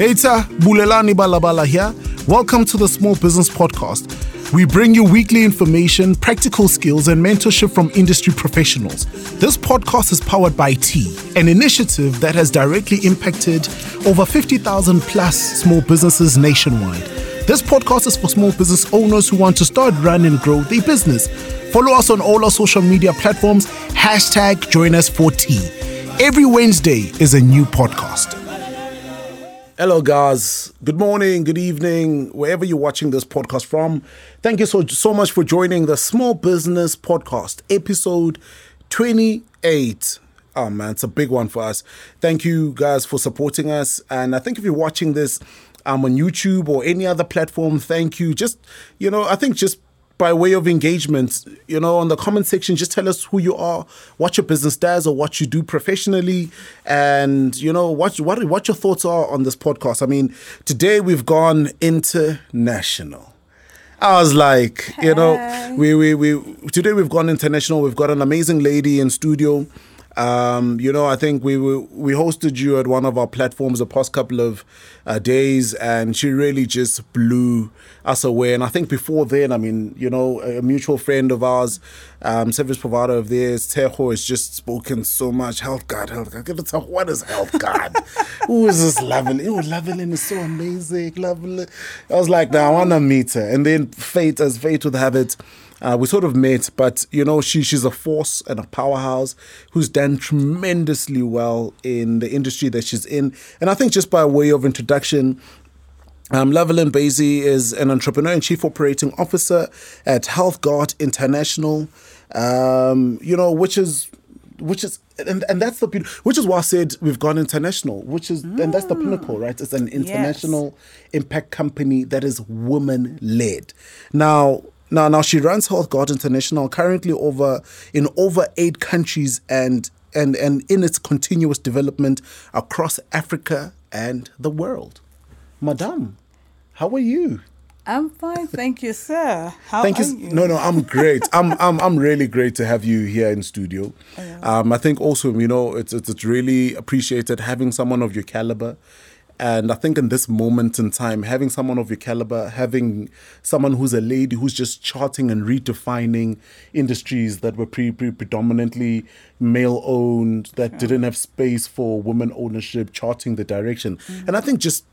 Eta Bulelani Balabala here. Welcome to the Small Business Podcast. We bring you weekly information, practical skills, and mentorship from industry professionals. This podcast is powered by T, an initiative that has directly impacted over 50,000 plus small businesses nationwide. This podcast is for small business owners who want to start, run, and grow their business. Follow us on all our social media platforms. Hashtag join us for T. Every Wednesday is a new podcast. Hello, guys. Good morning, good evening, wherever you're watching this podcast from. Thank you so, so much for joining the Small Business Podcast, episode 28. Oh man, it's a big one for us. Thank you guys for supporting us. And I think if you're watching this um, on YouTube or any other platform, thank you. Just, you know, I think just by way of engagement, you know, on the comment section, just tell us who you are, what your business does, or what you do professionally, and you know what what what your thoughts are on this podcast. I mean, today we've gone international. I was like, you know, we, we we today we've gone international. We've got an amazing lady in studio. Um, you know, I think we we hosted you at one of our platforms the past couple of uh, days, and she really just blew us away. And I think before then, I mean, you know, a mutual friend of ours, um, service provider of theirs, Tejo, has just spoken so much. Health Guard, Health Guard. What is Health Guard? Who is this Lovelyn? Oh, Lovelyn is so amazing. Lovelyn. I was like, now I want to meet her. And then fate, as fate would have it, uh, we sort of met, but you know, she she's a force and a powerhouse who's done tremendously well in the industry that she's in. And I think just by way of introduction, um, Lovelyn Basie is an entrepreneur and chief operating officer at Health Guard International. Um, you know, which is which is and, and that's the beauty which is why I said we've gone international, which is mm. and that's the pinnacle, right? It's an international yes. impact company that is woman led. Now now, now she runs Health Guard International currently over in over eight countries and and and in its continuous development across Africa and the world. Madame, how are you? I'm fine, thank you, sir. How thank you. you. No, no, I'm great. I'm, I'm, I'm really great to have you here in studio. Um, I think also, you know, it's, it's, it's really appreciated having someone of your caliber. And I think in this moment in time, having someone of your caliber, having someone who's a lady who's just charting and redefining industries that were pre, pre predominantly male owned, that yeah. didn't have space for women ownership, charting the direction. Mm-hmm. And I think just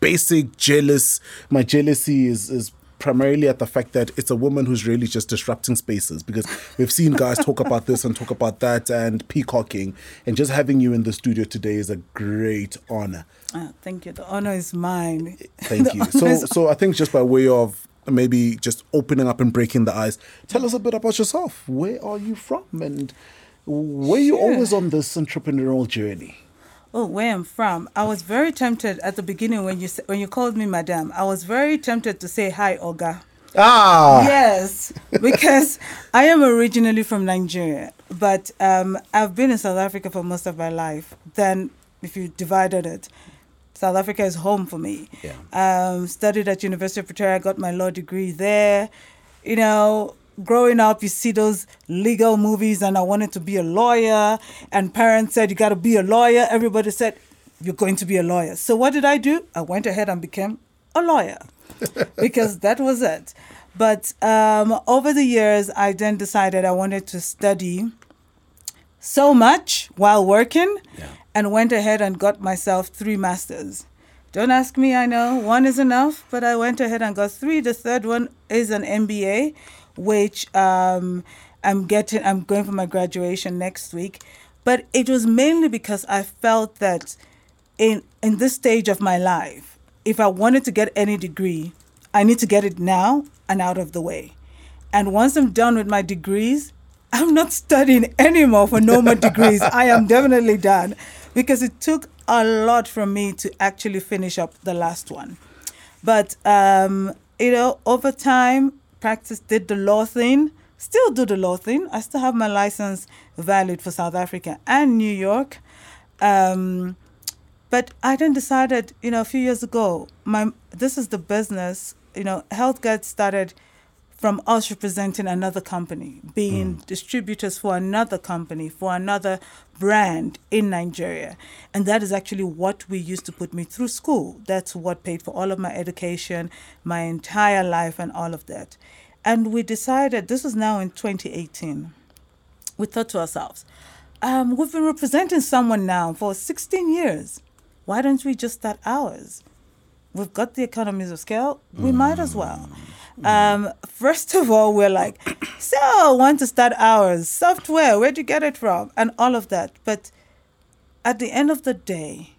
basic jealous, my jealousy is is primarily at the fact that it's a woman who's really just disrupting spaces because we've seen guys talk about this and talk about that and peacocking and just having you in the studio today is a great honor oh, thank you the honor is mine thank you so so i think just by way of maybe just opening up and breaking the ice tell us a bit about yourself where are you from and were you always on this entrepreneurial journey oh, where I'm from, I was very tempted at the beginning when you when you called me madam. I was very tempted to say hi, Oga. Ah. Yes, because I am originally from Nigeria, but um, I've been in South Africa for most of my life. Then, if you divided it, South Africa is home for me. Yeah. Um, studied at University of Pretoria, got my law degree there. You know, growing up, you see those legal movies, and I wanted to be a lawyer. And parents said, You got to be a lawyer. Everybody said, You're going to be a lawyer. So, what did I do? I went ahead and became a lawyer because that was it. But um, over the years, I then decided I wanted to study so much while working yeah. And went ahead and got myself three masters. Don't ask me, I know one is enough, but I went ahead and got three. The third one is an MBA, which um, I'm getting. I'm going for my graduation next week, but it was mainly because I felt that in in this stage of my life, if I wanted to get any degree, I need to get it now and out of the way. And once I'm done with my degrees, I'm not studying anymore for no more degrees. I am definitely done because it took a lot from me to actually finish up the last one. But um, you know, over time, practice, did the law thing, still do the law thing. I still have my license valid for South Africa and New York. Um, but I then decided, you know, a few years ago, my this is the business. You know, Health Guard started from us representing another company, being Mm. distributors for another company, for another brand in Nigeria. And that is actually what we used to put me through school. That's what paid for all of my education, my entire life, and all of that. And we decided, this was now in 2018, we thought to ourselves, um, we've been representing someone now for 16 years. Why don't we just start ours? We've got the economies of scale, we might as well. Um, first of all, we're like, so want to start ours, software, where'd you get it from? And all of that. But at the end of the day,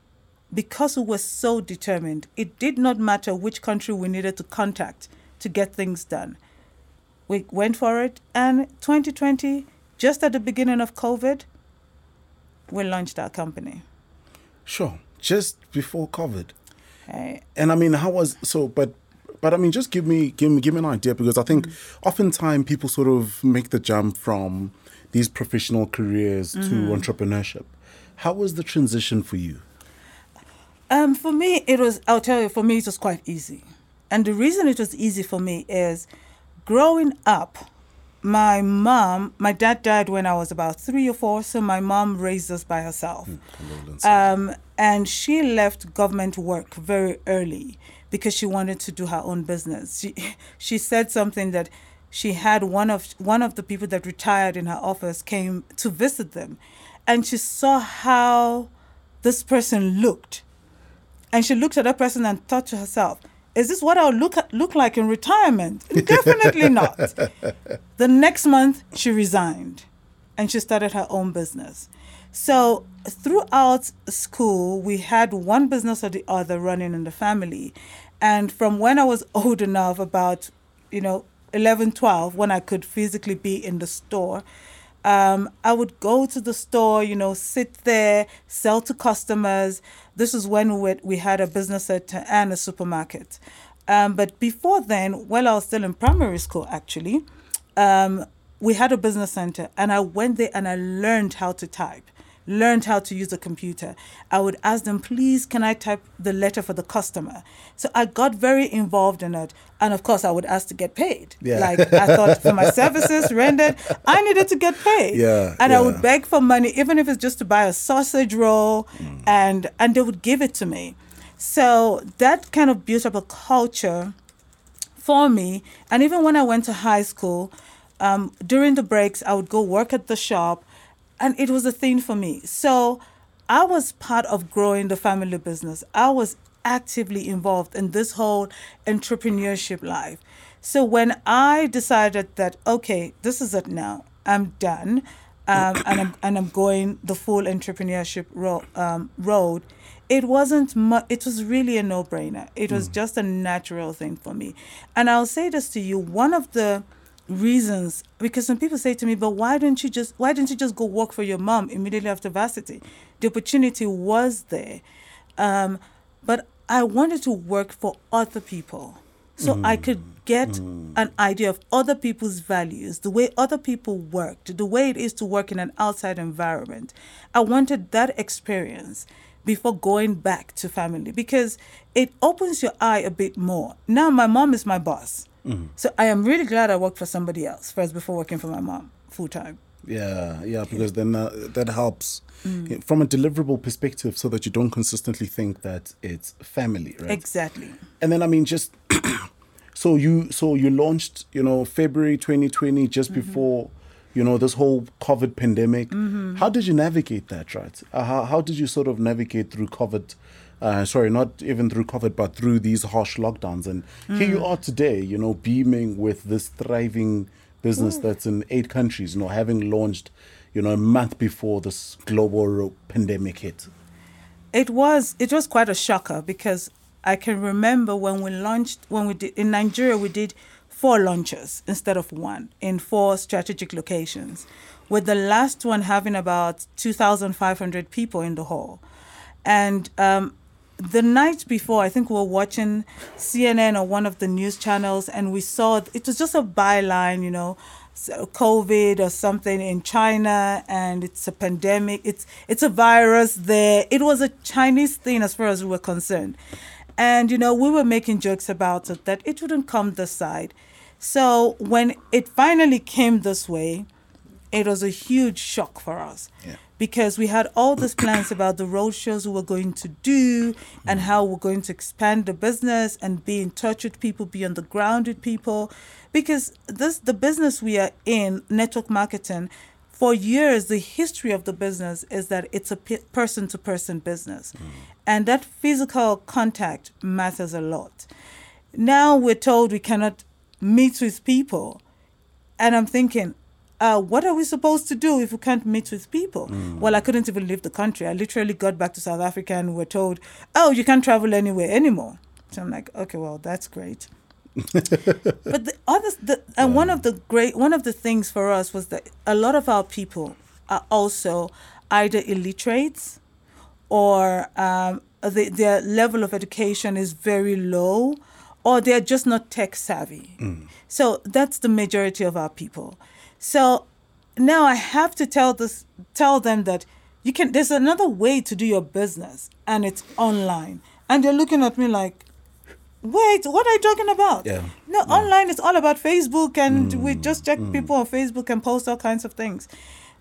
because we were so determined, it did not matter which country we needed to contact to get things done. We went for it, and 2020, just at the beginning of COVID, we launched our company. Sure. Just before COVID. Okay. And I mean, how was so? But but I mean, just give me give me give me an idea because I think oftentimes people sort of make the jump from these professional careers to entrepreneurship. How was the transition for you? Um, for me, it was, I'll tell you, for me, it was quite easy. And the reason it was easy for me is growing up, my mom, my dad died when I was about three or four, so my mom raised us by herself. Um, and she left government work very early because she wanted to do her own business. She, she said something that she had one of one of the people that retired in her office came to visit them, and she saw how this person looked, and she looked at that person and thought to herself, "Is this what I'll look look like in retirement? Definitely not." The next month, she resigned and she started her own business. So, throughout school, we had one business or the other running in the family. And from when I was old enough, about, you know, 11, 12, when I could physically be in the store, um, I would go to the store, you know, sit there, sell to customers. This is when we, we had a business center and a supermarket. Um, but before then, while I was still in primary school, actually, um, we had a business center, and I went there and I learned how to type, learned how to use a computer. I would ask them, please, can I type the letter for the customer? So I got very involved in it. And of course, I would ask to get paid. Yeah. Like I thought for my services rendered, I needed to get paid. Yeah, And I would beg for money, even if it's just to buy a sausage roll, and and they would give it to me. So that kind of built up a culture for me. And even when I went to high school, um, during the breaks, I would go work at the shop, and it was a thing for me. So I was part of growing the family business. I was actively involved in this whole entrepreneurship life. So when I decided that okay, this is it now, I'm done, um, and I'm and I'm going the full entrepreneurship ro- um, road. It wasn't mu- It was really a no-brainer. It was just a natural thing for me, and I'll say this to you: one of the reasons. Because some people say to me but why don't you just why didn't you just go work for your mom immediately after varsity? The opportunity was there. Um, but i wanted to work for other people. So i could get an idea of other people's values the way other people worked the way it is to work in an outside environment. I wanted that experience before going back to family because it opens your eye a bit more. Now my mom is my boss so I am really glad I worked for somebody else first before working for my mom full time. Yeah, yeah, because then uh, that helps from a deliverable perspective, so that you don't consistently think that it's family, right? Exactly. And then I mean, just so you so you launched, you know, February 2020, just before, you know, this whole COVID pandemic. How did you navigate that, right? Uh, how how did you sort of navigate through COVID? Uh, sorry, not even through COVID, but through these harsh lockdowns. And here you are today, you know, beaming with this thriving business that's in eight countries, you know, having launched, you know, a month before this global pandemic hit. It was it was quite a shocker because I can remember when we launched when we did in Nigeria we did four launches instead of one in four strategic locations, with the last one having about two thousand five hundred people in the hall, and um, the night before, I think we were watching CNN or one of the news channels, and we saw it was just a byline, you know, COVID or something in China, and it's a pandemic. It's it's a virus there. It was a Chinese thing as far as we were concerned, and you know we were making jokes about it that it wouldn't come this side. So when it finally came this way, it was a huge shock for us. Yeah. Because we had all these plans about the road shows we were going to do and how we're going to expand the business and be in touch with people, be on the ground with people. Because this the business we are in, network marketing, for years the history of the business is that it's a person to person business. Mm. And that physical contact matters a lot. Now we're told we cannot meet with people. And I'm thinking, uh, what are we supposed to do if we can't meet with people? Well, I couldn't even leave the country. I literally got back to South Africa and we're told, oh, you can't travel anywhere anymore. So I'm like, okay, well, that's great. but the other, the, and one of the great, one of the things for us was that a lot of our people are also either illiterates or um, the, their level of education is very low or they're just not tech savvy. So that's the majority of our people. So now I have to tell this tell them that you can there's another way to do your business and it's online. And they're looking at me like, wait, what are you talking about? Yeah. No, online is all about Facebook and mm. we just check mm. people on Facebook and post all kinds of things.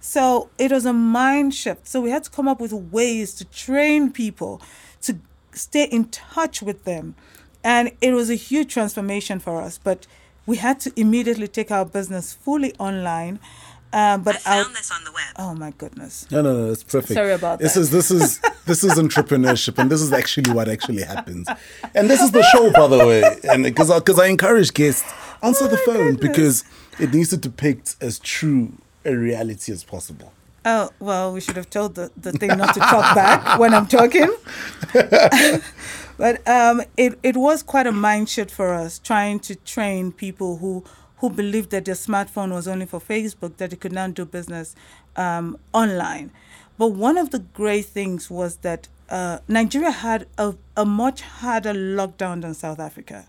So it was a mind shift. So we had to come up with ways to train people to stay in touch with them. And it was a huge transformation for us. But we had to immediately take our business fully online. Um, but I our- found this on the web. oh my goodness. No, no, no, it's perfect. Sorry about this that. is this is this is entrepreneurship, and this is actually what actually happens. And this is the show, by the way, and because because I, encourage guests answer the phone because it needs to depict as true a reality as possible. Oh, well, we should have told the, the thing not to talk back when I'm talking. but um, it, it was quite a mind shift for us trying to train people who, who believed that their smartphone was only for Facebook, that they could now do business um, online. But one of the great things was that uh, Nigeria had a, a much harder lockdown than South Africa.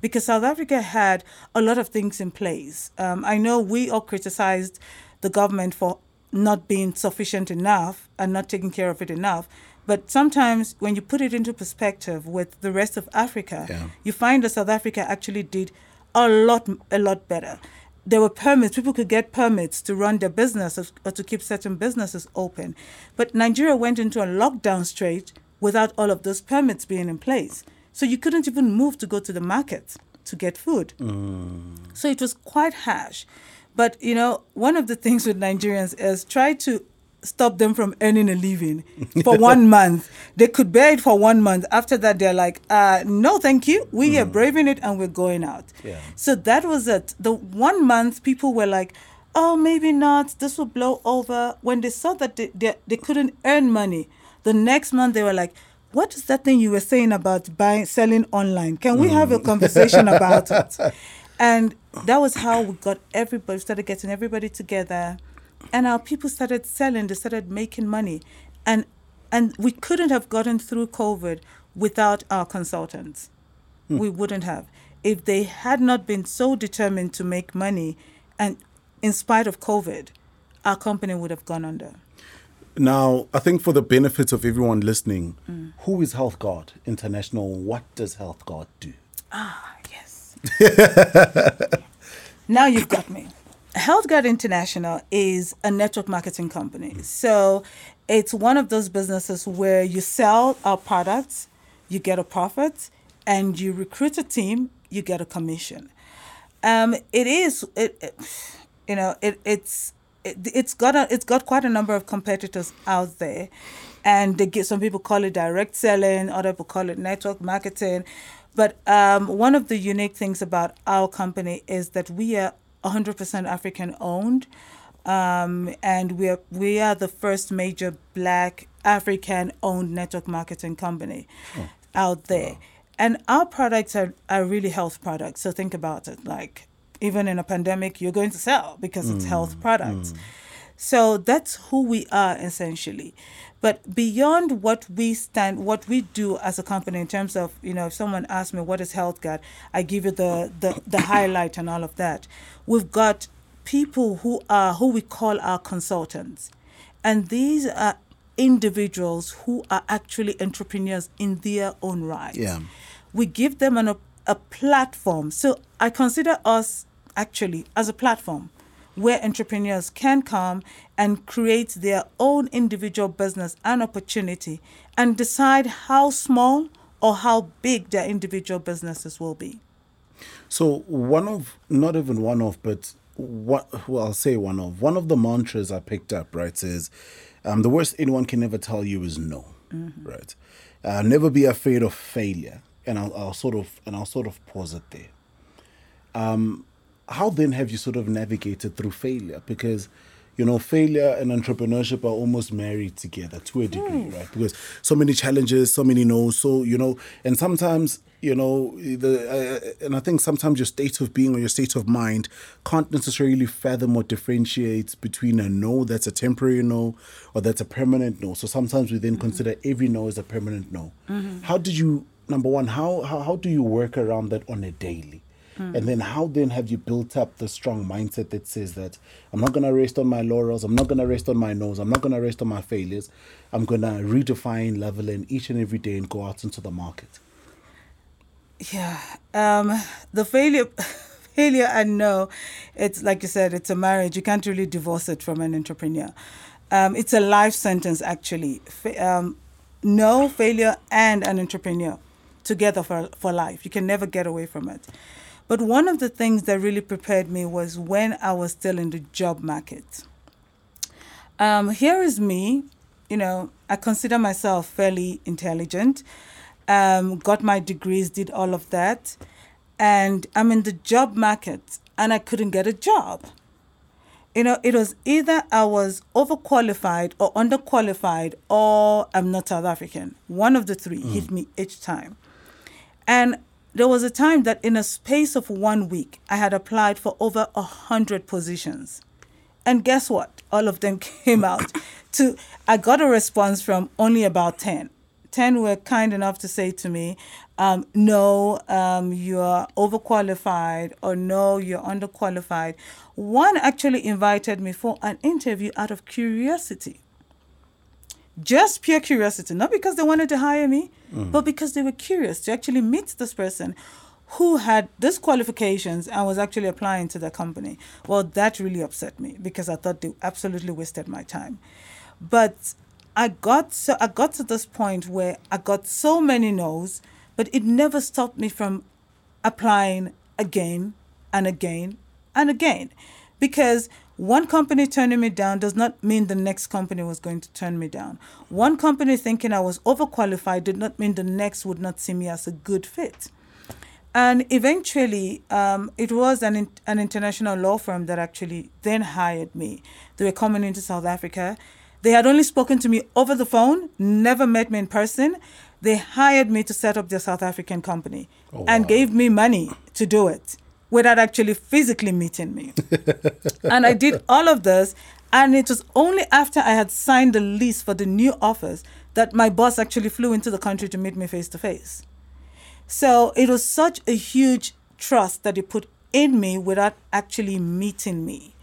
Because South Africa had a lot of things in place. Um, I know we all criticized the government for not being sufficient enough and not taking care of it enough. But sometimes when you put it into perspective with the rest of Africa, Yeah. you find that South Africa actually did a lot, a lot better. There were permits; people could get permits to run their businesses or to keep certain businesses open. But Nigeria went into a lockdown straight without all of those permits being in place, so you couldn't even move to go to the market to get food. Mm. So it was quite harsh. But you know, one of the things with Nigerians is try to stop them from earning a living for one month. They could bear it for one month. After that, they're like, uh, no, thank you. We are braving it and we're going out. Yeah. So that was it. The one month, people were like, oh, maybe not. This will blow over. When they saw that they, they, they couldn't earn money, the next month they were like, what is that thing you were saying about buying, selling online? Can we have a conversation about it? And that was how we got everybody, started getting everybody together. And our people started selling, they started making money. And and we couldn't have gotten through COVID without our consultants. We wouldn't have. If they had not been so determined to make money and in spite of COVID, our company would have gone under. Now, I think for the benefit of everyone listening, who is Health Guard International? What does Health Guard do? Ah. now you've got me. HealthGuard International is a network marketing company. So it's one of those businesses where you sell our products, you get a profit, and you recruit a team, you get a commission. Um, it is, it, it- you know, it, it's it, it's got a, it's got quite a number of competitors out there, and they get some people call it direct selling, other people call it network marketing. But um, one of the unique things about our company is that we are 100% African owned, um, and we are we are the first major Black African owned network marketing company out there. And our products are, are really health products. So think about it. Like even in a pandemic, you're going to sell because it's health products. So that's who we are essentially. But beyond what we stand, what we do as a company in terms of, you know, if someone asks me what is Health Guard, I give you the, the, the highlight and all of that. We've got people who are who we call our consultants. And these are individuals who are actually entrepreneurs in their own right Yeah. we give them an op- a platform. So I consider us actually as a platform where entrepreneurs can come and create their own individual business and opportunity and decide how small or how big their individual businesses will be. So one of not even one of, but what well I'll say one of one of the mantras I picked up right is um, the worst anyone can ever tell you is no, right? Uh, never be afraid of failure, and I'll, I'll sort of and I'll sort of pause it there. Um, how then have you sort of navigated through failure? Because you know, failure and entrepreneurship are almost married together to a degree, hmm. right? Because so many challenges, so many no's, so you know, and sometimes you know the uh, uh and I think sometimes your state of being or your state of mind can't necessarily fathom or differentiate between a no that's a temporary no or that's a permanent no. So sometimes we then mm-hmm. consider every no as a permanent no. Mm-hmm. How did you number one? How, how how do you work around that on a daily? And then how then have you built up the strong mindset that says that I'm not gonna rest on my laurels, I'm not gonna rest on my nose, I'm not gonna rest on my failures. I'm gonna redefine level in each and every day and go out into the market. Yeah. Um, the failure, failure, and no, it's like you said, it's a marriage. You can't really divorce it from an entrepreneur. Um, it's a life sentence, actually. Fa- um, no, failure, and an entrepreneur together for, for life. You can never get away from it. But one of the things that really prepared me was when I was still in the job market. Um, here is me, you know, I consider myself fairly intelligent, um, got my degrees, did all of that, and I'm in the job market and I couldn't get a job. You know, it was either I was overqualified or underqualified or I'm not South African. One of the three hit me each time. And there was a time that in a space of one week, I had applied for over a hundred positions. And guess what? All of them came out. to I got a response from only about 10. 10 were kind enough to say to me, um, no, um, you're overqualified, or no, you're underqualified. One actually invited me for an interview out of curiosity just pure curiosity, not because they wanted to hire me, mm. but because they were curious to actually meet this person who had these qualifications and was actually applying to the company. Well, that really upset me because I thought they absolutely wasted my time. But I got so I got to this point where I got so many no's, but it never stopped me from applying again and again and again because one company turning me down does not mean the next company was going to turn me down. One company thinking I was overqualified did not mean the next would not see me as a good fit. And eventually, um, it was an, an international law firm that actually then hired me. They were coming into South Africa. They had only spoken to me over the phone, never met me in person. They hired me to set up their South African company Oh, and wow. gave me money to do it without actually physically meeting me. and I did all of this. And it was only after I had signed the lease for the new office that my boss actually flew into the country to meet me face to face. So it was such a huge trust that he put in me without actually meeting me.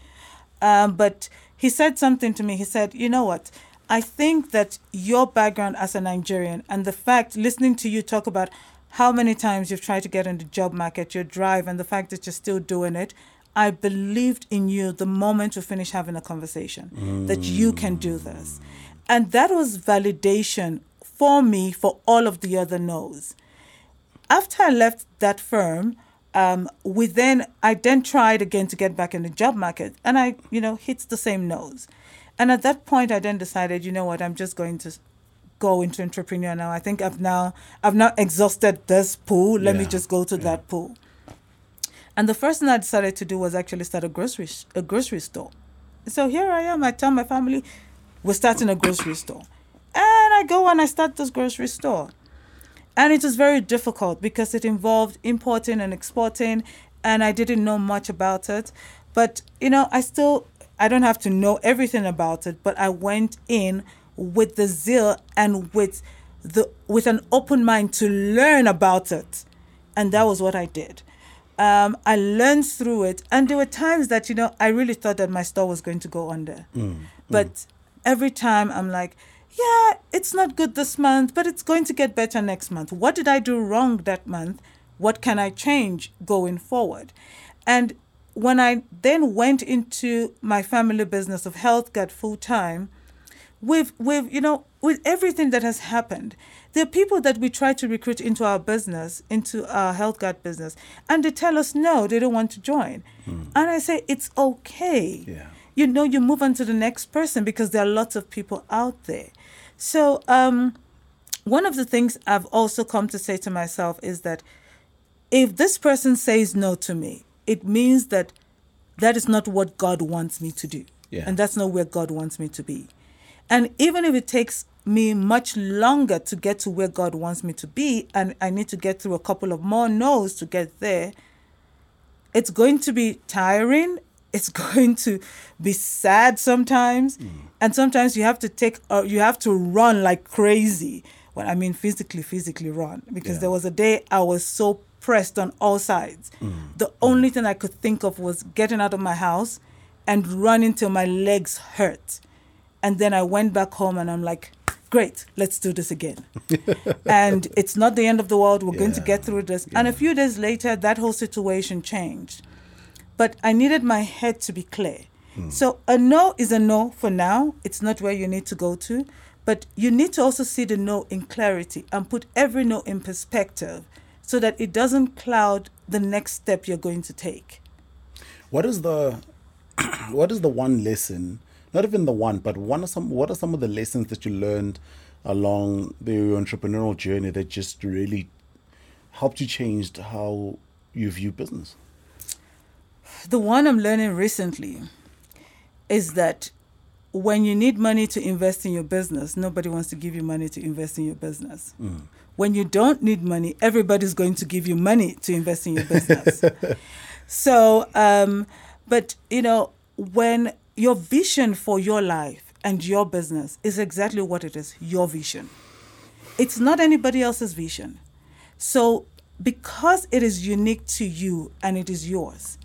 Um, but he said something to me. He said, You know what? I think that your background as a Nigerian and the fact, listening to you talk about how many times you've tried to get in the job market, your drive, and the fact that you're still doing it, I believed in you the moment we finished having a conversation that you can do this. And that was validation for me for all of the other no's after I left that firm, um, we then I then tried again to get back in the job market, and I you know hit the same nose. And at that point, I then decided, you know what, I'm just going to go into entrepreneur now. I think I've now I've now exhausted this pool. Let me just go to that pool. And the first thing I decided to do was actually start a grocery sh- a grocery store. So here I am. I tell my family, we're starting a grocery store, and I go and I start this grocery store. And it was very difficult because it involved importing and exporting, and I didn't know much about it. But, you know, I still, I don't have to know everything about it, but I went in with the zeal and with the with an open mind to learn about it. And that was what i did. Um, i learned through it. And there were times that you know i really thought that my store was going to go under. But every time i'm like yeah it's not good this month but it's going to get better next month. What did i do wrong that month? What can I change going forward? And when I then went into my family business of health guard full time, with with you know with everything that has happened, there are people that we try to recruit into our business, into our health guard business, and they tell us no, they don't want to join. And I say it's okay. Yeah. You know, you move on to the next person because there are lots of people out there. So um, one of the things I've also come to say to myself is that if this person says no to me, it means that that is not what God wants me to do. Yeah. And that's not where God wants me to be. And even if it takes me much longer to get to where God wants me to be, and I need to get through a couple of more no's to get there, it's going to be tiring. It's going to be sad sometimes, mm. and sometimes you have to take, uh, you have to run like crazy. Well, I mean, physically, physically run because Yeah. there was a day I was so pressed on all sides. Mm. The only mm. thing I could think of was getting out of my house and running till my legs hurt. And then I went back home and I'm like, great, let's do this again. and it's not the end of the world. We're going to get through this. And a few days later, that whole situation changed. But I needed my head to be clear. Hmm. So a no is a no for now. It's not where you need to go to. But you need to also see the no in clarity and put every no in perspective so that it doesn't cloud the next step you're going to take. What is the what is the one lesson? Not even the one, but one of some what are some of the lessons that you learned along the entrepreneurial journey that just really helped you change how you view business? The one I'm learning recently is that when you need money to invest in your business, nobody wants to give you money to invest in your business. When you don't need money, everybody's going to give you money to invest in your business. so, um, but you know, when your vision for your life and your business is exactly what it is your vision, it's not anybody else's vision. So, because it is unique to you and it is yours,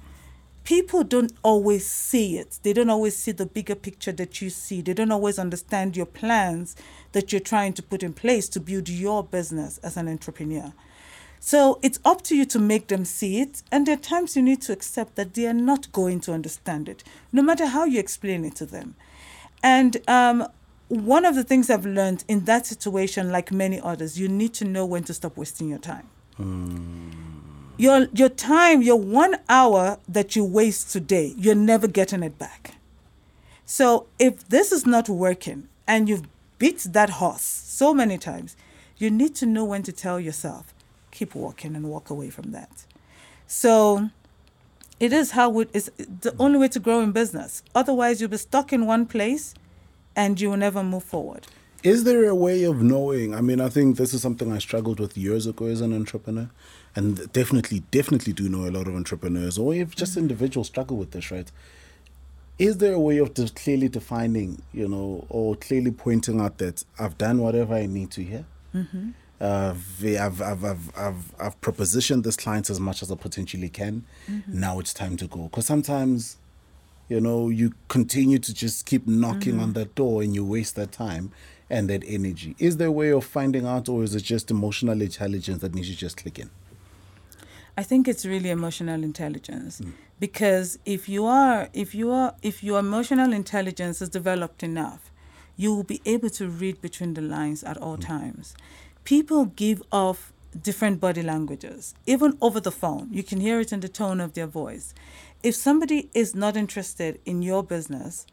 people don't always see it. They don't always see the bigger picture that you see. They don't always understand your plans that you're trying to put in place to build your business as an entrepreneur. So it's up to you to make them see it. And there are times you need to accept that they are not going to understand it, no matter how you explain it to them. And um, one of the things I've learned in that situation, like many others, you need to know when to stop wasting your time your your time your one hour that you waste today you're never getting it back so if this is not working and you've beat that horse so many times you need to know when to tell yourself keep walking and walk away from that so it is how it is the only way to grow in business otherwise you'll be stuck in one place and you will never move forward Is there a way of knowing? I mean, I think this is something I struggled with years ago as an entrepreneur, and definitely, definitely do know a lot of entrepreneurs, or if just mm-hmm. individuals struggle with this, right? Is there a way of clearly defining, you know, or clearly pointing out that I've done whatever I need to here? Mm-hmm. Uh, I've, I've, I've, I've, I've propositioned this client as much as I potentially can. Mm-hmm. Now it's time to go. Because sometimes you know you continue to just keep knocking on mm-hmm. that door and you waste that time and that energy is there a way of finding out or is it just emotional intelligence that needs to just click in I think it's really emotional intelligence mm. because if you are if you are if your emotional intelligence is developed enough, you will be able to read between the lines at all mm. times. People give off different body languages, even over the phone. You can hear it in the tone of their voice. If somebody is not interested in your business,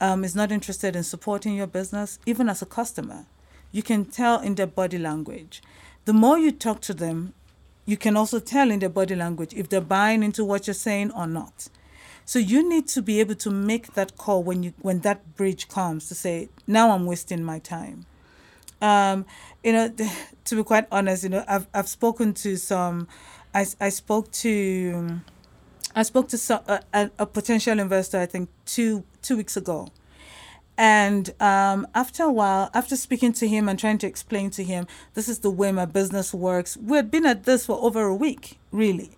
um, is not interested in supporting your business, even as a customer, you can tell in their body language. The more you talk to them, you can also tell in their body language if they're buying into what you're saying or not. So you need to be able to make that call when you when that bridge comes to say, now I'm wasting my time. Um, you know, to be quite honest, you know, I've I've spoken to some, I I spoke to, I spoke to some, a, a, a potential investor I think two two weeks ago, and um, after a while, after speaking to him and trying to explain to him, this is the way my business works, we had been at this for over a week, really.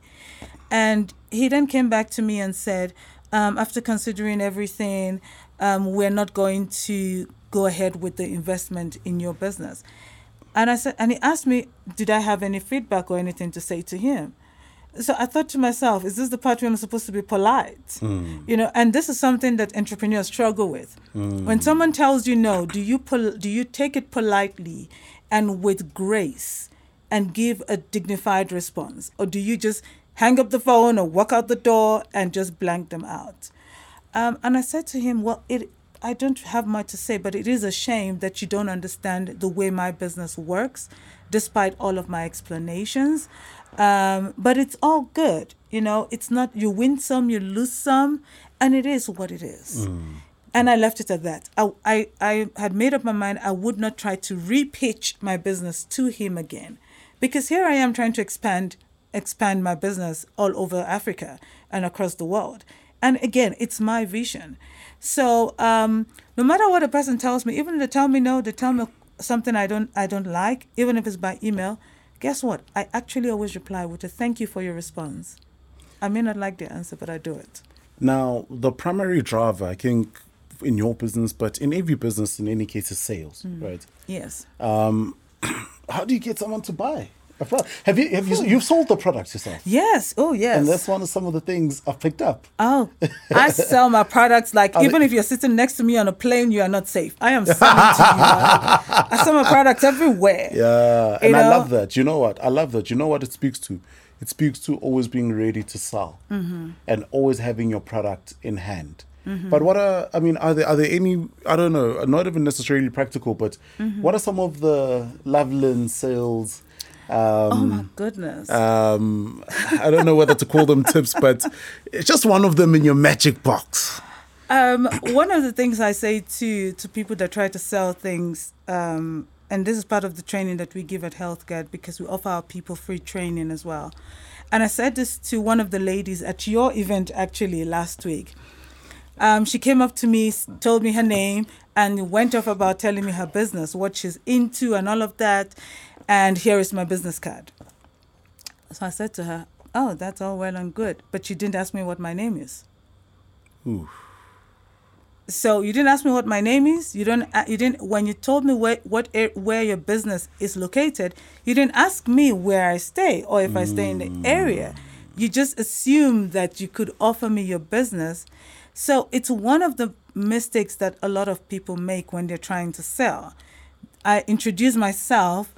And he then came back to me and said, um, after considering everything, um, we're not going to go ahead with the investment in your business. And I said, and he asked me, did I have any feedback or anything to say to him? So I thought to myself, is this the part where I'm supposed to be polite? You know, and this is something that entrepreneurs struggle with. When someone tells you no, do you pol- do you take it politely and with grace and give a dignified response, or do you just hang up the phone or walk out the door and just blank them out? Um, and I said to him, well, it. I don't have much to say, but it is a shame that you don't understand the way my business works, despite all of my explanations. Um, but it's all good. You know, it's not you win some, you lose some, and it is what it is. And I left it at that. I, I, I had made up my mind I would not try to repitch my business to him again. Because here I am trying to expand expand my business all over Africa and across the world. And again, it's my vision. So um, no matter what a person tells me, even if they tell me no, they tell me something I don't I don't like, even if it's by email, guess what? I actually always reply with a thank you for your response. I may not like the answer, but I do it. Now, the primary driver, I think, in your business, but in every business, in any case, is sales, right? Yes. Um, how do you get someone to buy? Have you have you you've sold the product yourself? Yes. Oh, yes. And that's one of some of the things I've picked up. Oh, I sell my products like Are even they- if you're sitting next to me on a plane, you are not safe. I am selling to you. I sell my products everywhere. Yeah, and I love that. You know what? I love that. You know what it speaks to? It speaks to always being ready to sell Mm-hmm. and always having your product in hand. But what are I mean? Are there are there any I don't know, not even necessarily practical, but Mm-hmm. what are some of the Lovelyn sales? Oh Um, my goodness. um, I don't know whether to call them tips, but it's just one of them in your magic box. Um, one of the things I say to to people that try to sell things, um, and this is part of the training that we give at HealthGuard because we offer our people free training as well. And I said this to one of the ladies at your event actually last week. Um, she came up to me, told me her name, and went off about telling me her business, what she's into, and all of that. And here is my business card. So I said to her, "Oh, that's all well and good, but you didn't ask me what my name is." Ooh. So you didn't ask me what my name is. You don't. uh, You didn't. When you told me where what where your business is located, you didn't ask me where I stay or if I stay in the area. You just assumed that you could offer me your business. So it's one of the mistakes that a lot of people make when they're trying to sell. I introduce myself,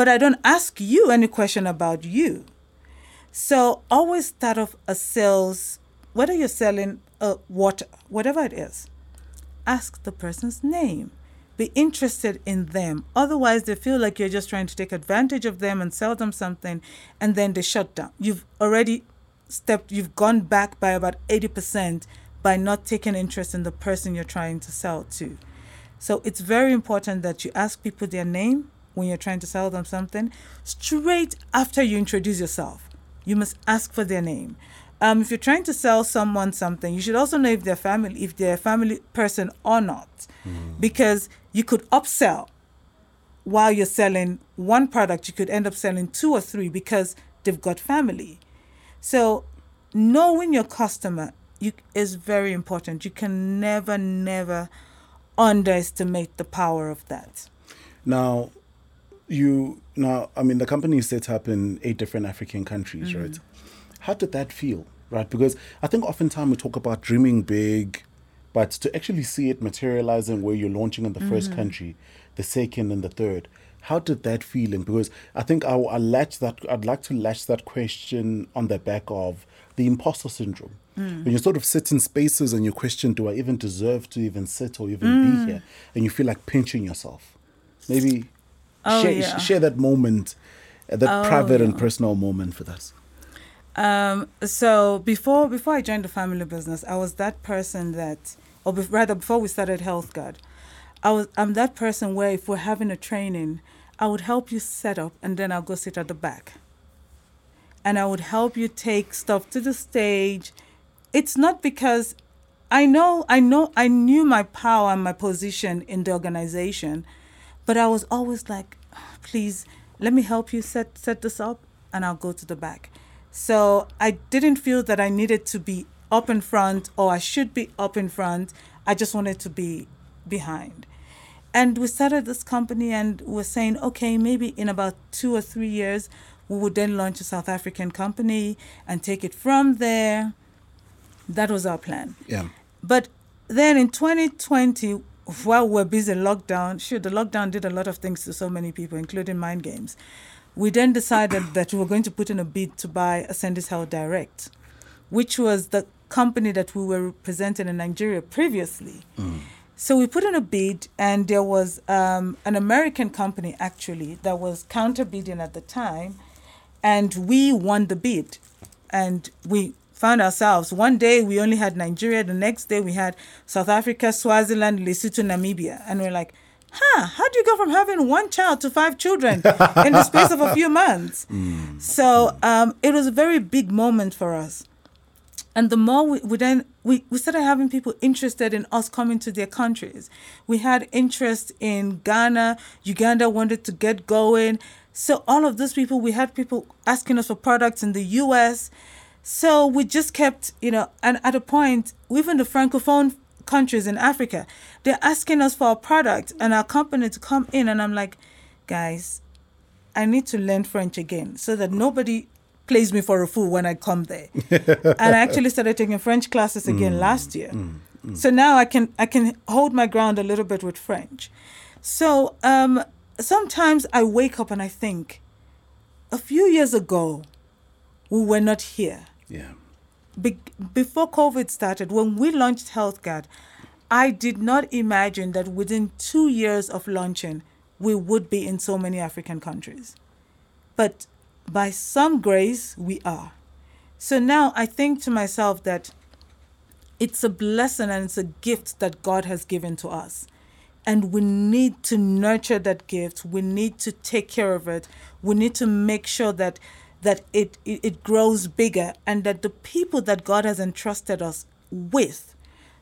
but I don't ask you any question about you. So always start off a sales, whether you're selling uh, a water, whatever it is, ask the person's name. Be interested in them. Otherwise, they feel like you're just trying to take advantage of them and sell them something, and then they shut down. You've already stepped, you've gone back by about 80% by not taking interest in the person you're trying to sell to. So it's very important that you ask people their name when you're trying to sell them something. Straight after you introduce yourself, you must ask for their name. Um, if you're trying to sell someone something, you should also know if they're family, if they're a family person or not, because you could upsell while you're selling one product. You could end up selling two or three because they've got family. So knowing your customer you, is very important. You can never, never underestimate the power of that. Now, you now I mean the company is set up in eight different African countries, mm. right? How did that feel, right? Because I think oftentimes we talk about dreaming big, but to actually see it materializing where you're launching in the first mm. country, the second and the third, how did that feeling? Because I think I, I latch that I'd like to latch that question on the back of the imposter syndrome. Mm. When you sort of sit in spaces and you question, do I even deserve to even sit or even be here? And you feel like pinching yourself. Maybe Oh, share, yeah. share that moment, uh, that Oh, private and personal moment with us. Um, so before before I joined the family business, I was that person that, or be, rather before we started Health Guard, I was I'm that person where if we're having a training, I would help you set up and then I'll go sit at the back. And I would help you take stuff to the stage. It's not because I know I know I knew my power and my position in the organization, but I was always like, please let me help you set set this up and I'll go to the back. So I didn't feel that I needed to be up in front or I should be up in front. I just wanted to be behind. And we started this company and we're saying, okay, maybe in about two or three years, we would then launch a South African company and take it from there. That was our plan. Yeah. But then in 2020, while we we're busy lockdown, sure, the lockdown did a lot of things to so many people, including mind games. We then decided that we were going to put in a bid to buy Ascendis Health Direct, which was the company that we were representing in Nigeria previously. So we put in a bid, and there was um, an American company actually that was counter bidding at the time, and we won the bid. And we found ourselves. One day we only had Nigeria, the next day we had South Africa, Swaziland, Lesotho, Namibia. And we're like, huh, how do you go from having one child to five children in the space of a few months? So um, it was a very big moment for us. And the more we, we then we, we started having people interested in us coming to their countries. We had interest in ghana. Uganda wanted to get going. So all of those people we had people asking us for products in the us so we just kept you know and at a point even the francophone countries in africa they're asking us for our product and our company to come in and i'm like guys I need to learn French again so that nobody plays me for a fool when I come there. and I actually started taking French classes again mm. last year. Mm. Mm. So now I can I can hold my ground a little bit with French. So um, sometimes I wake up and I think, a few years ago, we were not here. Yeah. Be- before COVID started, when we launched HealthGuard, I did not imagine that within two years of launching, we would be in so many African countries. But by some grace, we are. So now I think to myself that it's a blessing and it's a gift that God has given to us. And we need to nurture that gift. We need to take care of it. We need to make sure that that it, it, it grows bigger and that the people that God has entrusted us with,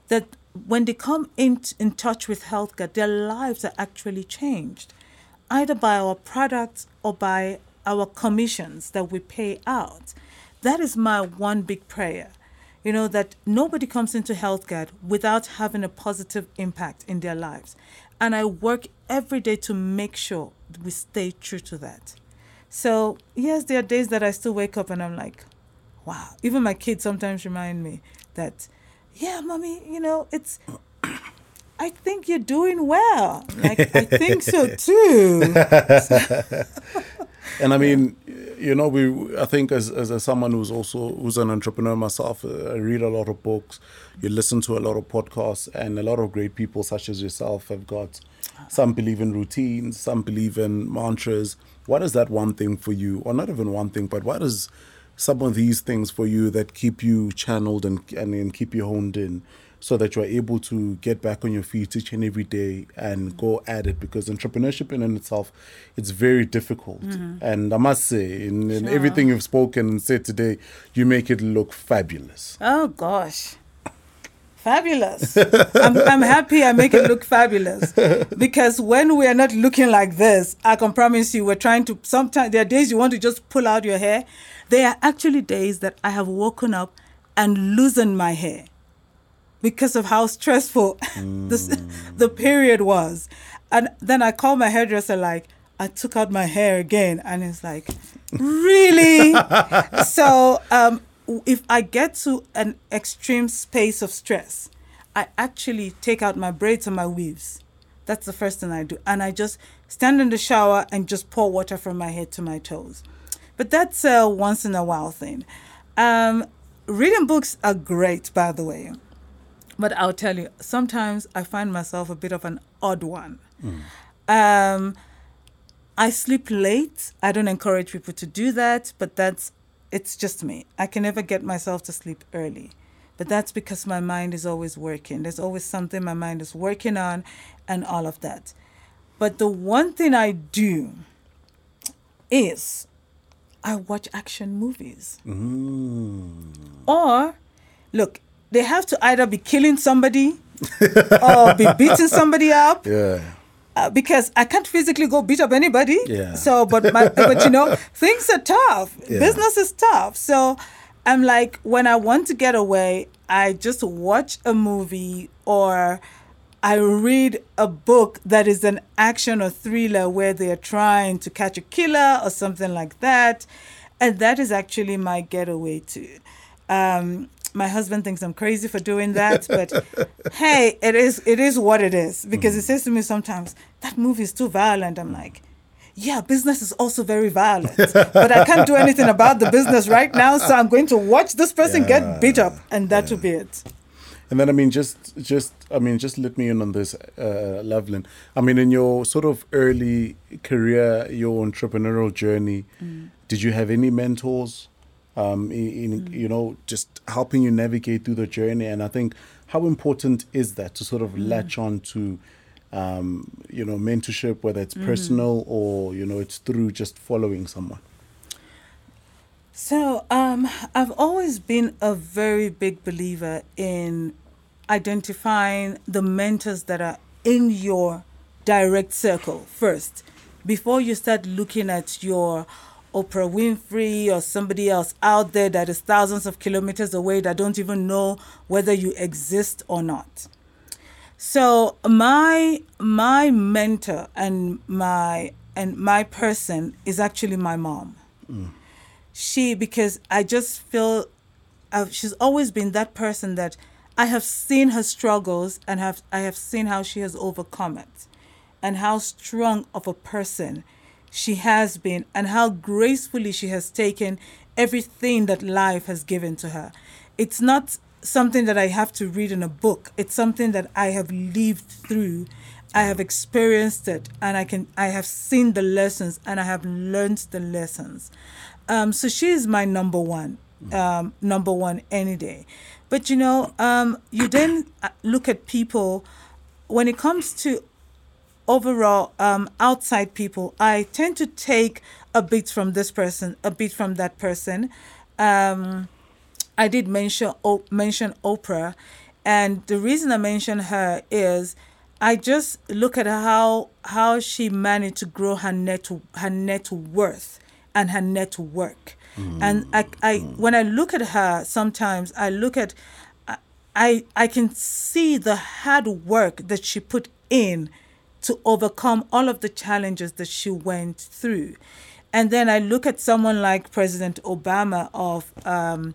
that when they come in, in touch with healthcare, their lives are actually changed, either by our products or by our commissions that we pay out. That is my one big prayer. You know, that nobody comes into healthcare without having a positive impact in their lives. And I work every day to make sure we stay true to that. So, yes, there are days that I still wake up and I'm like, wow. Even my kids sometimes remind me that, yeah, mommy, you know, it's, I think you're doing well. Like, I think so too. And I mean, you know, we. I think as, as as someone who's also who's an entrepreneur myself, uh, I read a lot of books, you listen to a lot of podcasts, and a lot of great people such as yourself have got. Some believe in routines, some believe in mantras. What is that one thing for you, or not even one thing, but what is some of these things for you that keep you channeled and and, and keep you honed in? So that you're able to get back on your feet each and every day and go at it because entrepreneurship in, in itself it's very difficult mm-hmm. and i must say in, in Sure. everything you've spoken and said today you make it look fabulous Oh gosh. Fabulous. I'm, I'm happy I make it look fabulous. Because when we are not looking like this, I can promise you we're trying to sometimes there are days you want to just pull out your hair. There are actually days that I have woken up and loosened my hair because of how stressful this, the period was. And then I called my hairdresser like, I took out my hair again, and it's like, really? so um, if I get to an extreme space of stress, I actually take out my braids and my weaves. That's the first thing I do, and I just stand in the shower and just pour water from my head to my toes. But that's a once in a while thing. Um, reading books are great, by the way. But I'll tell you, sometimes I find myself a bit of an odd one. Um, I sleep late. I don't encourage people to do that, but that's it's just me. I can never get myself to sleep early. But that's because my mind is always working. There's always something my mind is working on and all of that. But the one thing I do is I watch action movies. Or, look, they have to either be killing somebody or be beating somebody up yeah uh, because I can't physically go beat up anybody. Yeah. So, but my, but you know, things are tough. Yeah. Business is tough. So, I'm like, when I want to get away, I just watch a movie or I read a book that is an action or thriller where they are trying to catch a killer or something like that. And that is actually my getaway to. Um, my husband thinks I'm crazy for doing that, but hey, it is it is what it is. Because mm. he says to me sometimes, that movie is too violent. I'm like, yeah, business is also very violent, but I can't do anything about the business right now, so I'm going to watch this person yeah. get beat up, and that yeah. will be it. And then I mean, just just I mean, just let me in on this, uh, Lovelyn. I mean, in your sort of early career, your entrepreneurial journey, mm. did you have any mentors? Um, in, in mm. you know, just helping you navigate through the journey, and I think how important is that to sort of mm. latch on to, um, you know, mentorship, whether it's mm. personal or you know, it's through just following someone. So, um, I've always been a very big believer in identifying the mentors that are in your direct circle first before you start looking at your Oprah Winfrey or somebody else out there that is thousands of kilometers away that don't even know whether you exist or not. So my my mentor and my and my person is actually my mom. Mm she because I just feel I've, she's always been that person that I have seen her struggles and have I have seen how she has overcome it and how strong of a person she has been and how gracefully she has taken everything that life has given to her. It's not something that I have to read in a book. It's something that I have lived through. I have experienced it and I can I have seen the lessons and I have learned the lessons. Um, so she is my number one, um, number one any day. But you know, um, you then uh, look at people when it comes to overall um, outside people. I tend to take a bit from this person, a bit from that person. Um, I did mention mention Oprah, and the reason I mention her is I just look at how how she managed to grow her net her net worth and her network. Mm. And I, I when I look at her, sometimes I look at, I, I can see the hard work that she put in to overcome all of the challenges that she went through. And then I look at someone like President Obama of um,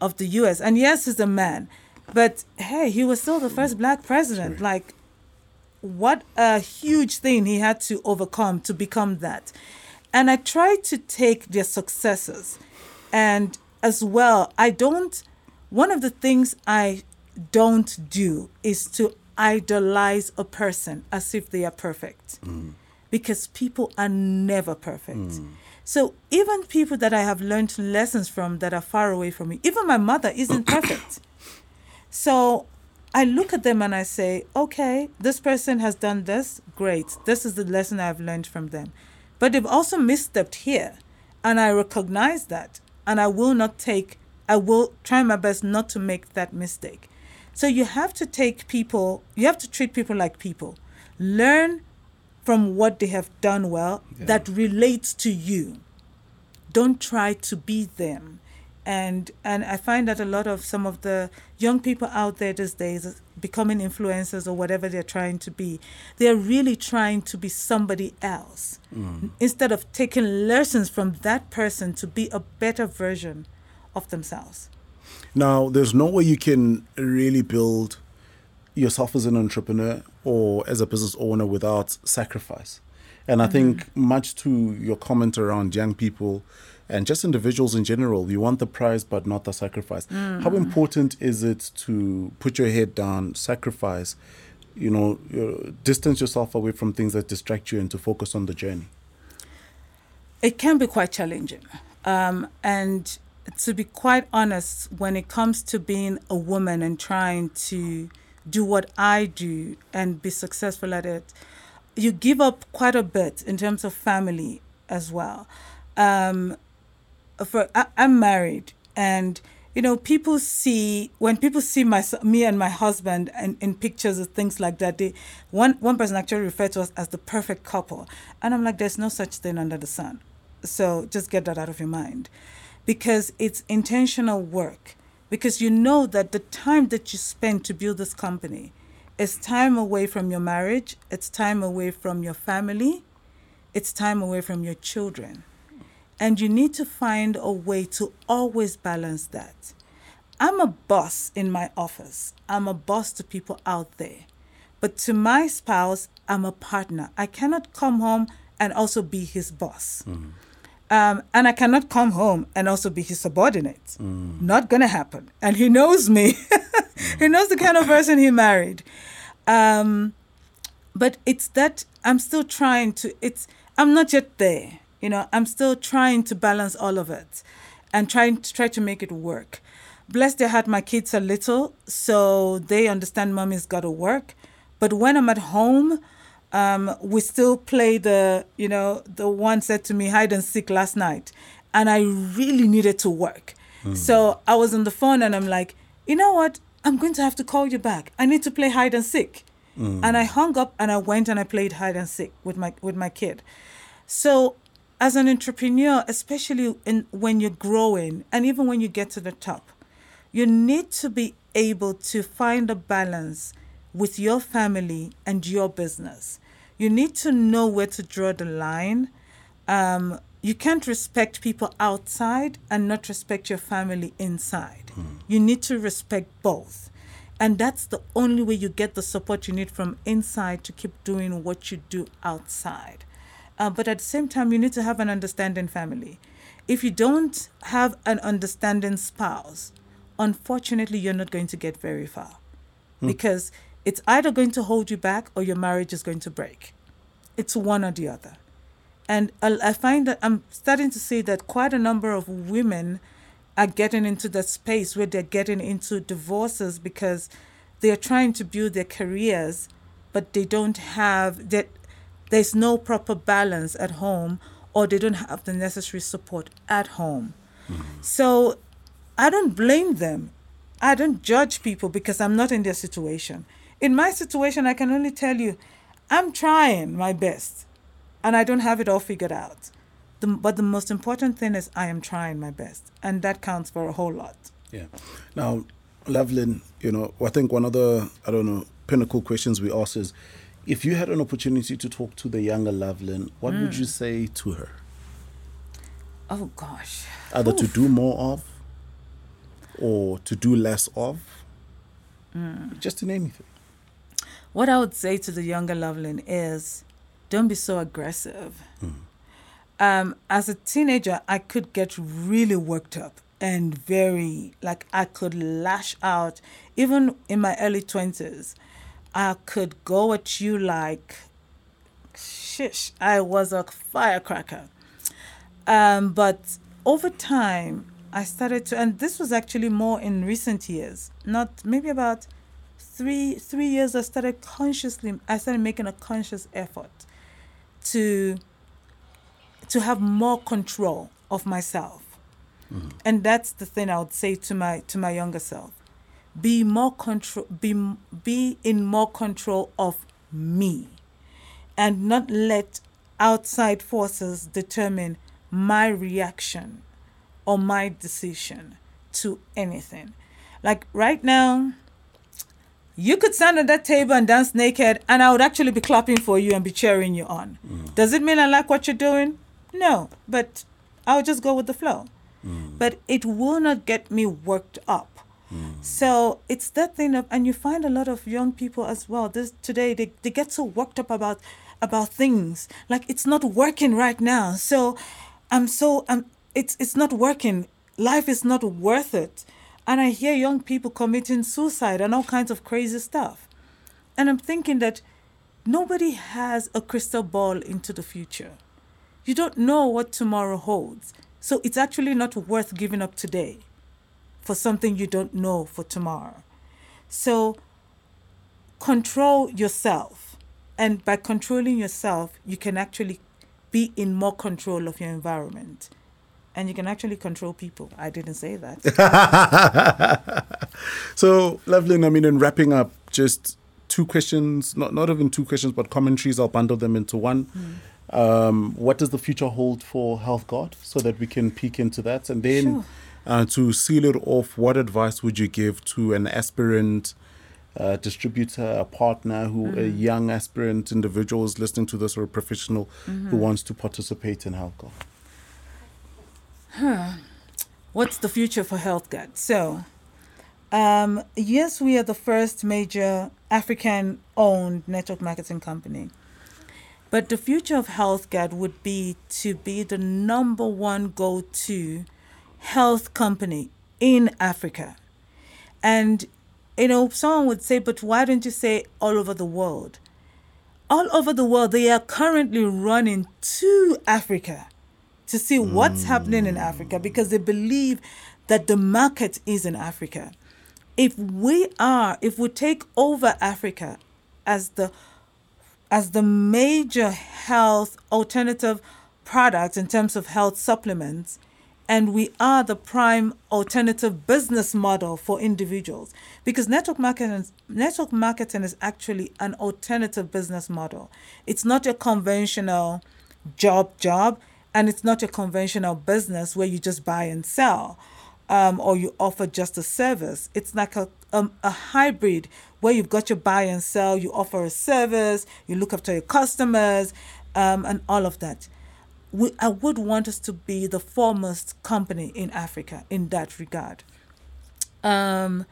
of the U.S. And yes, he's a man, but hey, he was still the first black president. Like, what a huge thing he had to overcome to become that. And I try to take their successes. And as well, I don't, one of the things I don't do is to idolize a person as if they are perfect. Mm. Because people are never perfect. Mm. So even people that I have learned lessons from that are far away from me, even my mother isn't perfect. So I look at them and I say, okay, this person has done this, great. This is the lesson I've learned from them. But they've also misstepped here. And I recognize that. And I will not take, I will try my best not to make that mistake. So you have to take people, you have to treat people like people. Learn from what they have done well yeah. that relates to you. Don't try to be them and and I find that a lot of some of the young people out there these days becoming influencers or whatever they're trying to be they're really trying to be somebody else mm. instead of taking lessons from that person to be a better version of themselves now there's no way you can really build yourself as an entrepreneur or as a business owner without sacrifice and I mm-hmm. think much to your comment around young people and just individuals in general. You want the prize, but not the sacrifice. Mm. How important is it to put your head down, sacrifice, you know, distance yourself away from things that distract you and to focus on the journey? It can be quite challenging. Um, and to be quite honest, when it comes to being a woman and trying to do what I do and be successful at it, you give up quite a bit in terms of family as well. Um, for I, I'm married, and you know people see when people see my me and my husband and in pictures and things like that. They one one person actually referred to us as the perfect couple, and I'm like, there's no such thing under the sun. So just get that out of your mind, because it's intentional work. Because you know that the time that you spend to build this company It's time away from your marriage, it's time away from your family, it's time away from your children. And you need to find a way to always balance that. I'm a boss in my office, I'm a boss to people out there. But to my spouse, I'm a partner. I cannot come home and also be his boss. Mm. Um, and I cannot come home and also be his subordinate. Not gonna happen. And he knows me. he knows the kind of person he married. Um, but it's that I'm still trying to. It's I'm not yet there. You know, I'm still trying to balance all of it, and trying to try to make it work. Bless their heart, my kids are little, so they understand mommy's got to work. But when I'm at home, um, we still play the, you know, the one said to me hide and seek last night, and I really needed to work. So I was on the phone and I'm like, you know what? I'm going to have to call you back. I need to play hide and seek. And I hung up and I went and I played hide and seek with my with my kid. So as an entrepreneur, especially in when you're growing and even when you get to the top, you need to be able to find a balance with your family and your business. You need to know where to draw the line. Um, you can't respect people outside and not respect your family inside. You need to respect both. And that's the only way you get the support you need from inside to keep doing what you do outside. Uh, but at the same time, you need to have an understanding family. If you don't have an understanding spouse, unfortunately, you're not going to get very far because it's either going to hold you back or your marriage is going to break. It's one or the other. And I find that I'm starting to see that quite a number of women are getting into the space where they're getting into divorces because they're trying to build their careers, but they don't have that. There's no proper balance at home, or they don't have the necessary support at home. Mm-hmm. So I don't blame them. I don't judge people because I'm not in their situation. In my situation, I can only tell you, I'm trying my best and I don't have it all figured out. The, but the most important thing is I am trying my best, and that counts for a whole lot. Yeah. Now, Lovelyn, you know, I think one of the, I don't know, pinnacle questions we ask is if you had an opportunity to talk to the younger Lovelyn, what would hmm. you say to her? Oh gosh. Either to do more of or to do less of? Hmm. Just to name it. What I would say to the younger Lovelyn is don't be so aggressive. Um, as a teenager, I could get really worked up and very, like, I could lash out. Even in my early 20s, I could go at you like, shish, I was a firecracker. Um, but over time, I started to, and this was actually more in recent years, not maybe about three three years. I started consciously, I started making a conscious effort to to have more control of myself, mm-hmm. and that's the thing I would say to my to my younger self: be more control, be be in more control of me, and not let outside forces determine my reaction or my decision to anything. Like right now, you could stand at that table and dance naked, and I would actually be clapping for you and be cheering you on. Mm. Does it mean I like what you're doing? No, but I'll just go with the flow. Mm. But it will not get me worked up. Mm. So it's that thing of, and you find a lot of young people as well. This today they, they get so worked up about about things like it's not working right now. So I'm so I'm it's it's not working. Life is not worth it. And I hear young people committing suicide and all kinds of crazy stuff. And I'm thinking that nobody has a crystal ball into the future. You don't know what tomorrow holds. So it's actually not worth giving up today for something you don't know for tomorrow. So control yourself. And by controlling yourself, you can actually be in more control of your environment. And you can actually control people. I didn't say that. So, Lovelyn, I mean, in wrapping up, just two questions, not, not even two questions, but commentaries. I'll bundle them into one. Um, what does the future hold for Health Guard so that we can peek into that? And then Sure. uh, to seal it off, what advice would you give to an aspirant a distributor, a partner, who a young aspirant individual is listening to this or a professional who wants to participate in Health Guard? What's the future for health HealthGuard? So, um, yes, we are the first major African owned network marketing company. But the future of HealthGuard would be to be the number one go to health company in Africa. And, you know, someone would say, but why don't you say all over the world? All over the world, they are currently running to Africa to see what's happening in mm. Africa because they believe that the market is in Africa. If we are, if we take over Africa as the as the major health alternative product in terms of health supplements, and we are the prime alternative business model for individuals because network marketing network marketing is actually an alternative business model. It's not a conventional job job and it's not a conventional business where you just buy and sell um, or you offer just a service. It's like a, um, a hybrid where you've got your buy and sell, you offer a service, you look after your customers, um, and all of that. We, I would want us to be the foremost company in Africa in that regard. Um,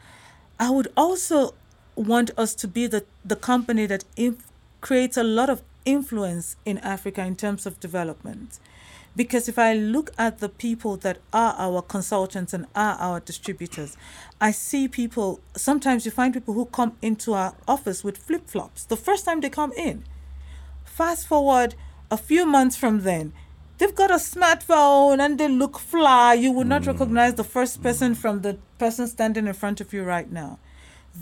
I would also want us to be the, the company that inf- creates a lot of influence in Africa in terms of development. Because if I look at the people that are our consultants and are our distributors, I see people, sometimes you find people who come into our office with flip flops the first time they come in. Fast forward a few months from then, they've got a smartphone and they look fly. You would not hmm. recognize the first person from the person standing in front of you right now.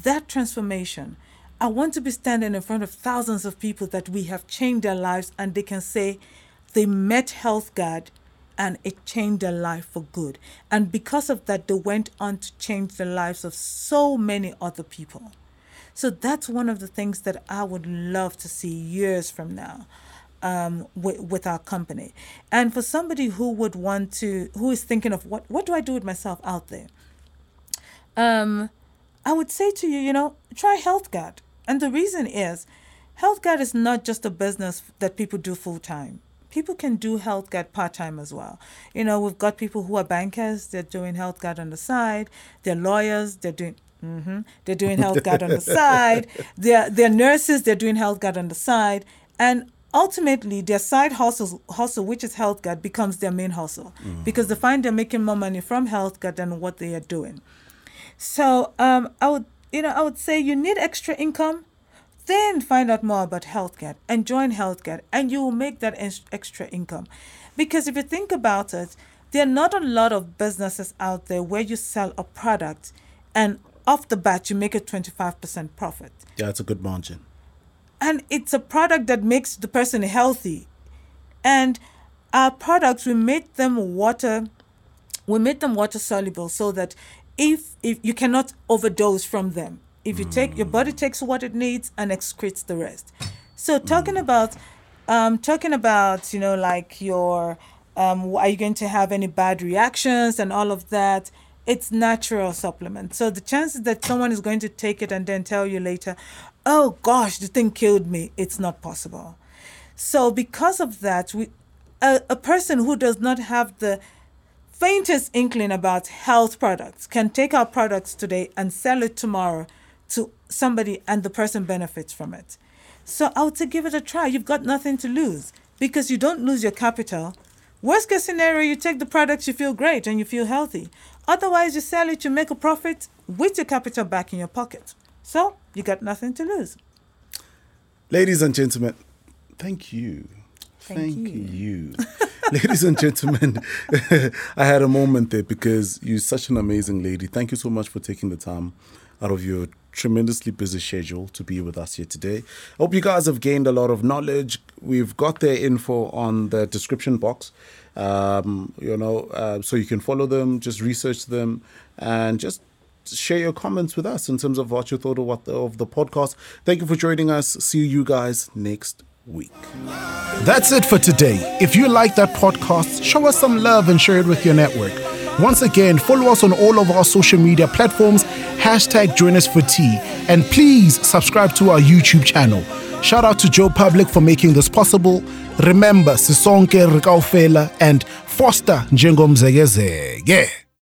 That transformation, I want to be standing in front of thousands of people that we have changed their lives and they can say, they met Health Guard and it changed their life for good. And because of that, they went on to change the lives of so many other people. So that's one of the things that I would love to see years from now um, with, with our company. And for somebody who would want to, who is thinking of what, what do I do with myself out there? Um, I would say to you, you know, try Health Guard. And the reason is, Health Guard is not just a business that people do full time people can do health guard part time as well. You know, we've got people who are bankers, they're doing health guard on the side. They're lawyers, they're doing hmm they're doing health guard on the side. They're they're nurses, they're doing health guard on the side. And ultimately their side hustle hustle, which is health guard, becomes their main hustle because they find they're making more money from health guard than what they are doing. So um I would you know, I would say you need extra income then find out more about HealthGuard and join HealthGuard, and you will make that ex- extra income. Because if you think about it, there are not a lot of businesses out there where you sell a product and off the bat you make a 25% profit. Yeah, it's a good margin. And it's a product that makes the person healthy. And our products, we make them water, we make them water soluble so that if, if you cannot overdose from them if you take your body takes what it needs and excretes the rest. So talking about um talking about you know like your um are you going to have any bad reactions and all of that it's natural supplement. So the chances that someone is going to take it and then tell you later oh gosh the thing killed me it's not possible. So because of that we a, a person who does not have the faintest inkling about health products can take our products today and sell it tomorrow to somebody and the person benefits from it. So I would say give it a try. You've got nothing to lose because you don't lose your capital. Worst case scenario, you take the products, you feel great and you feel healthy. Otherwise, you sell it, you make a profit with your capital back in your pocket. So you got nothing to lose. Ladies and gentlemen, thank you. Thank you. you. Ladies and gentlemen, I had a moment there because you're such an amazing lady. Thank you so much for taking the time out of your tremendously busy schedule to be with us here today. I hope you guys have gained a lot of knowledge. We've got their info on the description box. Um, you know, uh, so you can follow them, just research them, and just share your comments with us in terms of what you thought of what the, of the podcast. Thank you for joining us. See you guys next week. That's it for today. If you like that podcast, show us some love and share it with your network. Once again, follow us on all of our social media platforms, hashtag join us for tea, and please subscribe to our YouTube channel. Shout out to Joe Public for making this possible. Remember, Sisonke Rikaufela and Foster Njengomzegezege.